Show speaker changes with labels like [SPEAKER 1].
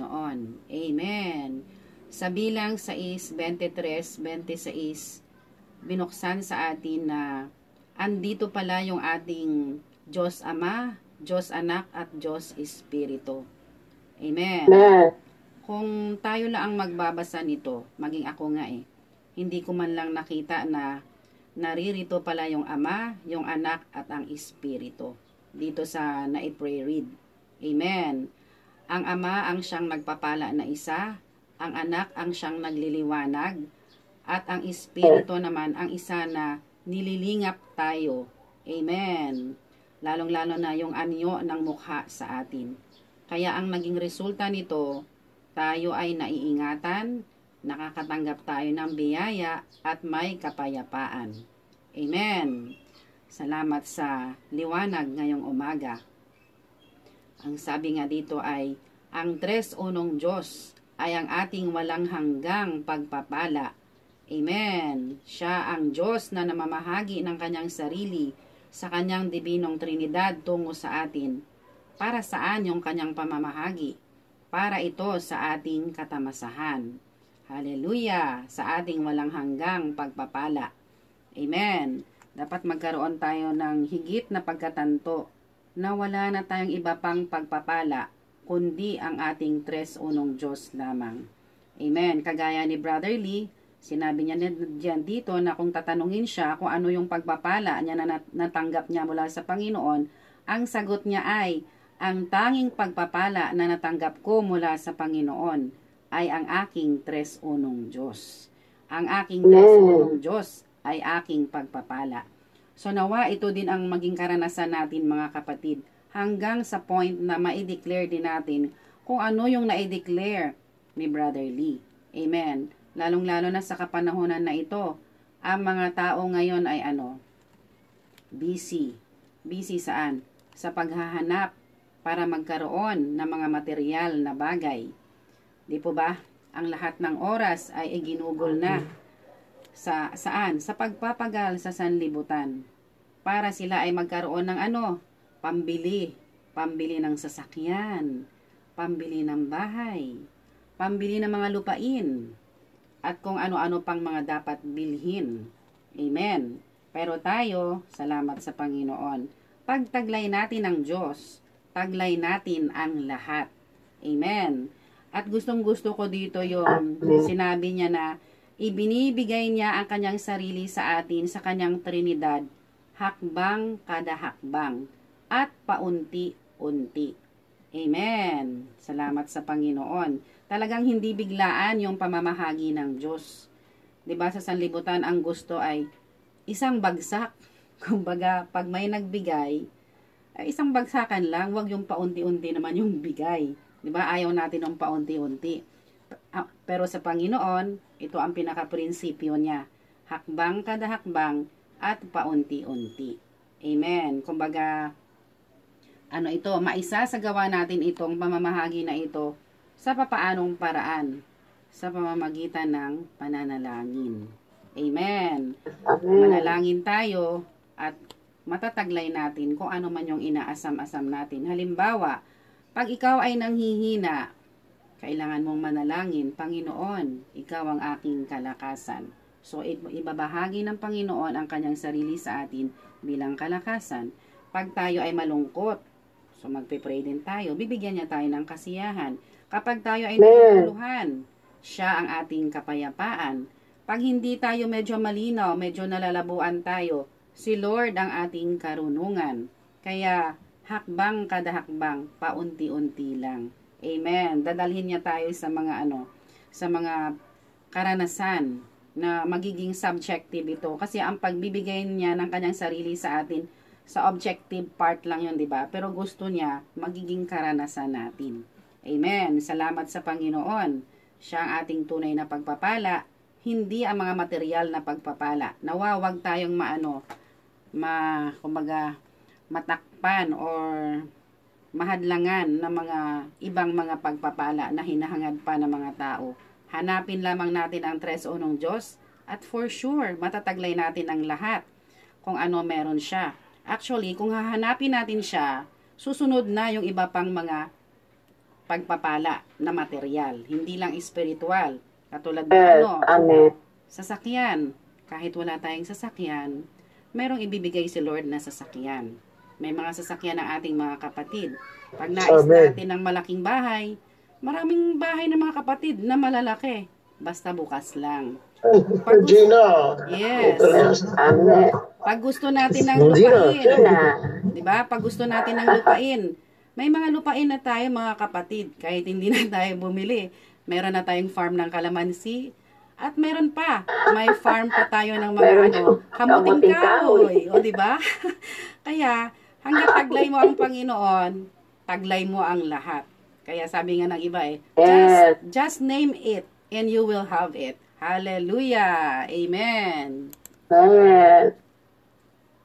[SPEAKER 1] Panginoon. Amen. Sa bilang 6, 23, 26, binuksan sa atin na andito pala yung ating Diyos Ama, Diyos Anak at Diyos Espiritu. Amen.
[SPEAKER 2] Amen.
[SPEAKER 1] Kung tayo lang ang magbabasa nito, maging ako nga eh, hindi ko man lang nakita na naririto pala yung Ama, yung Anak at ang Espiritu dito sa na-pray read. Amen. Ang Ama ang siyang nagpapala na isa, ang Anak ang siyang nagliliwanag, at ang Espiritu naman ang isa na nililingap tayo. Amen. Lalong-lalo na yung anyo ng mukha sa atin. Kaya ang naging resulta nito, tayo ay naiingatan, nakakatanggap tayo ng biyaya at may kapayapaan. Amen. Salamat sa liwanag ngayong umaga. Ang sabi nga dito ay, ang tres unong Diyos ay ang ating walang hanggang pagpapala. Amen. Siya ang Diyos na namamahagi ng kanyang sarili sa kanyang dibinong Trinidad tungo sa atin. Para saan yung kanyang pamamahagi? Para ito sa ating katamasahan. Hallelujah! Sa ating walang hanggang pagpapala. Amen. Dapat magkaroon tayo ng higit na pagkatanto na wala na tayong iba pang pagpapala kundi ang ating tres unong Diyos lamang. Amen. Kagaya ni Brother Lee, sinabi niya diyan dito na kung tatanungin siya kung ano yung pagpapala niya na natanggap niya mula sa Panginoon, ang sagot niya ay, ang tanging pagpapala na natanggap ko mula sa Panginoon ay ang aking tres unong Diyos. Ang aking tres unong Diyos ay aking pagpapala. So nawa ito din ang maging karanasan natin mga kapatid hanggang sa point na ma-declare din natin kung ano yung na-declare ni Brother Lee. Amen. Lalong-lalo na sa kapanahonan na ito, ang mga tao ngayon ay ano? Busy. Busy saan? Sa paghahanap para magkaroon ng mga material na bagay. Di po ba? Ang lahat ng oras ay iginugol na sa saan? Sa pagpapagal sa sanlibutan. Para sila ay magkaroon ng ano? Pambili. Pambili ng sasakyan. Pambili ng bahay. Pambili ng mga lupain. At kung ano-ano pang mga dapat bilhin. Amen. Pero tayo, salamat sa Panginoon. Pagtaglay natin ang Diyos, taglay natin ang lahat. Amen. At gustong gusto ko dito yung sinabi niya na ibinibigay niya ang kanyang sarili sa atin sa kanyang Trinidad, hakbang kada hakbang, at paunti-unti. Amen. Salamat sa Panginoon. Talagang hindi biglaan yung pamamahagi ng Diyos. 'Di ba sa sanlibutan ang gusto ay isang bagsak. Kumbaga, pag may nagbigay, ay isang bagsakan lang, wag yung paunti-unti naman yung bigay. ba? Ayaw natin ng paunti-unti. Pero sa Panginoon, ito ang pinaka-prinsipyo niya. Hakbang kada hakbang at paunti-unti. Amen. Kumbaga, ano ito, maisa sa gawa natin itong pamamahagi na ito sa papaanong paraan sa pamamagitan ng pananalangin. Amen. Manalangin tayo at matataglay natin kung ano man yung inaasam-asam natin. Halimbawa, pag ikaw ay nanghihina, kailangan mong manalangin, Panginoon, ikaw ang aking kalakasan. So, ibabahagi ng Panginoon ang kanyang sarili sa atin bilang kalakasan. Pag tayo ay malungkot, So magpe-pray din tayo. Bibigyan niya tayo ng kasiyahan. Kapag tayo ay naguluhan, siya ang ating kapayapaan. Pag hindi tayo medyo malinaw, medyo nalalabuan tayo, si Lord ang ating karunungan. Kaya hakbang kada hakbang, paunti-unti lang. Amen. Dadalhin niya tayo sa mga ano, sa mga karanasan na magiging subjective ito. Kasi ang pagbibigay niya ng kanyang sarili sa atin, sa objective part lang yun, di ba? Pero gusto niya, magiging karanasan natin. Amen. Salamat sa Panginoon. Siya ang ating tunay na pagpapala, hindi ang mga material na pagpapala. Nawawag tayong maano, ma, kumbaga, matakpan or mahadlangan ng mga ibang mga pagpapala na hinahangad pa ng mga tao. Hanapin lamang natin ang tres unong Diyos at for sure, matataglay natin ang lahat kung ano meron siya. Actually, kung hahanapin natin siya, susunod na yung iba pang mga pagpapala na material, hindi lang espiritual. Katulad ng
[SPEAKER 2] Yes.
[SPEAKER 1] ano,
[SPEAKER 2] Amen.
[SPEAKER 1] sasakyan. Kahit wala tayong sasakyan, merong ibibigay si Lord na sasakyan. May mga sasakyan ng ating mga kapatid. Pag nais
[SPEAKER 2] Amen.
[SPEAKER 1] natin ng malaking bahay, maraming bahay ng mga kapatid na malalaki. Basta bukas lang.
[SPEAKER 3] Gina.
[SPEAKER 1] Yes.
[SPEAKER 2] Yes. Amen.
[SPEAKER 1] Pag gusto natin ng
[SPEAKER 3] Gina.
[SPEAKER 1] lupain,
[SPEAKER 2] Gina.
[SPEAKER 1] 'di ba? Pag gusto natin ng lupain, may mga lupain na tayo mga kapatid, kahit hindi na tayo bumili. Meron na tayong farm ng kalamansi at meron pa, may farm pa tayo ng mga
[SPEAKER 2] Meron
[SPEAKER 1] ano, kamuting kahoy, o 'di ba? Kaya hangga't taglay mo ang Panginoon, taglay mo ang lahat. Kaya sabi nga ng iba eh, just, just name it and you will have it. Hallelujah. Amen.
[SPEAKER 2] Amen.